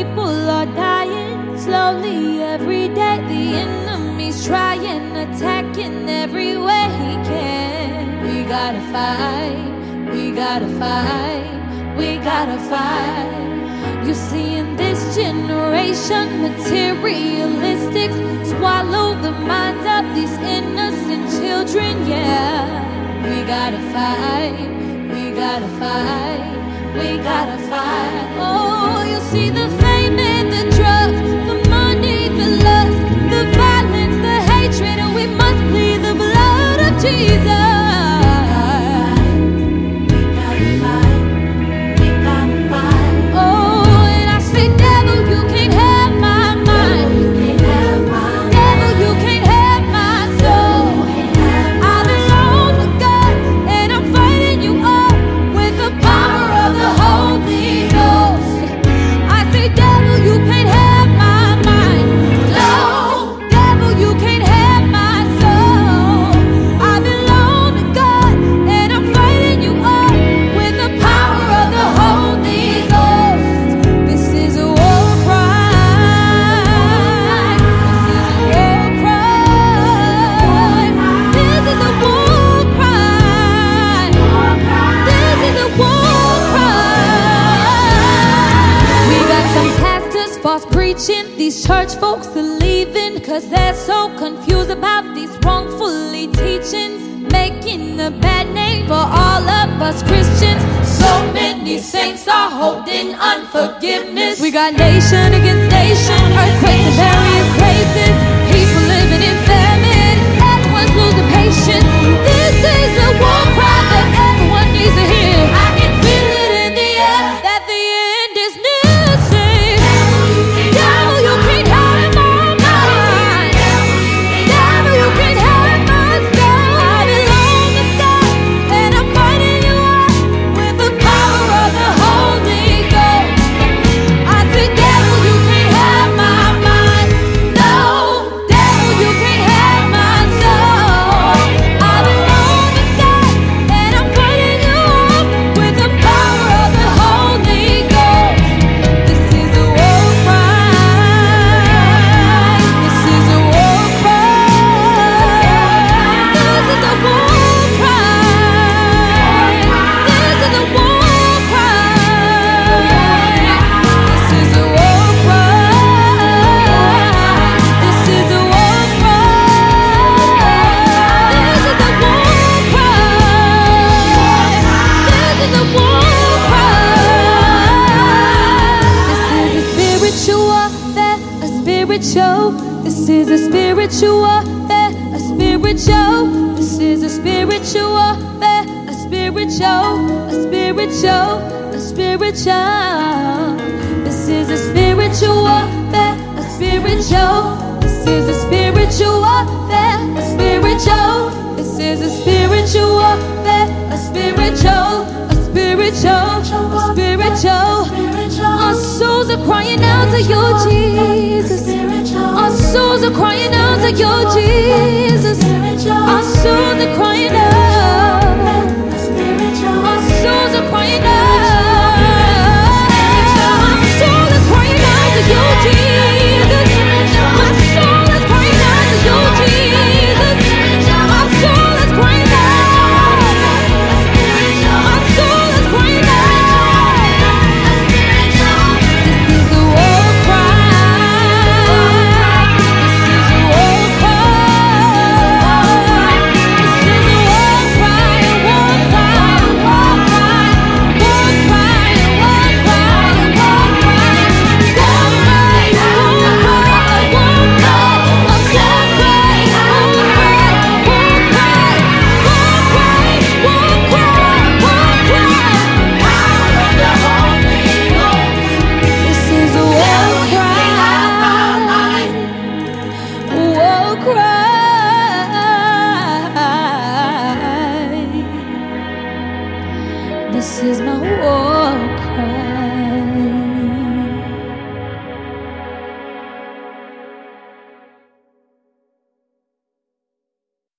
people are dying slowly every day. The enemy's trying, attacking every way he can. We gotta fight, we gotta fight, we gotta fight. You see, in this generation, materialistics swallow the minds of these innocent children. Yeah, we gotta fight, we gotta fight, we gotta fight. Oh, you see the Jesus. False preaching. These church folks are leaving cause they're so confused about these wrongfully teachings. Making a bad name for all of us Christians. So many saints are holding unforgiveness. We got nation against nation, earthquakes in various places. Spiritual. This is a spiritual warfare, a spiritual. This is a spiritual warfare, a spiritual, a spiritual, a spiritual. This is a spiritual warfare, a spiritual. This is a spiritual warfare, a spiritual. This is a spiritual warfare, a spiritual, a spiritual, a spiritual. Our souls are crying out to you, Jesus souls are crying out to your Jesus.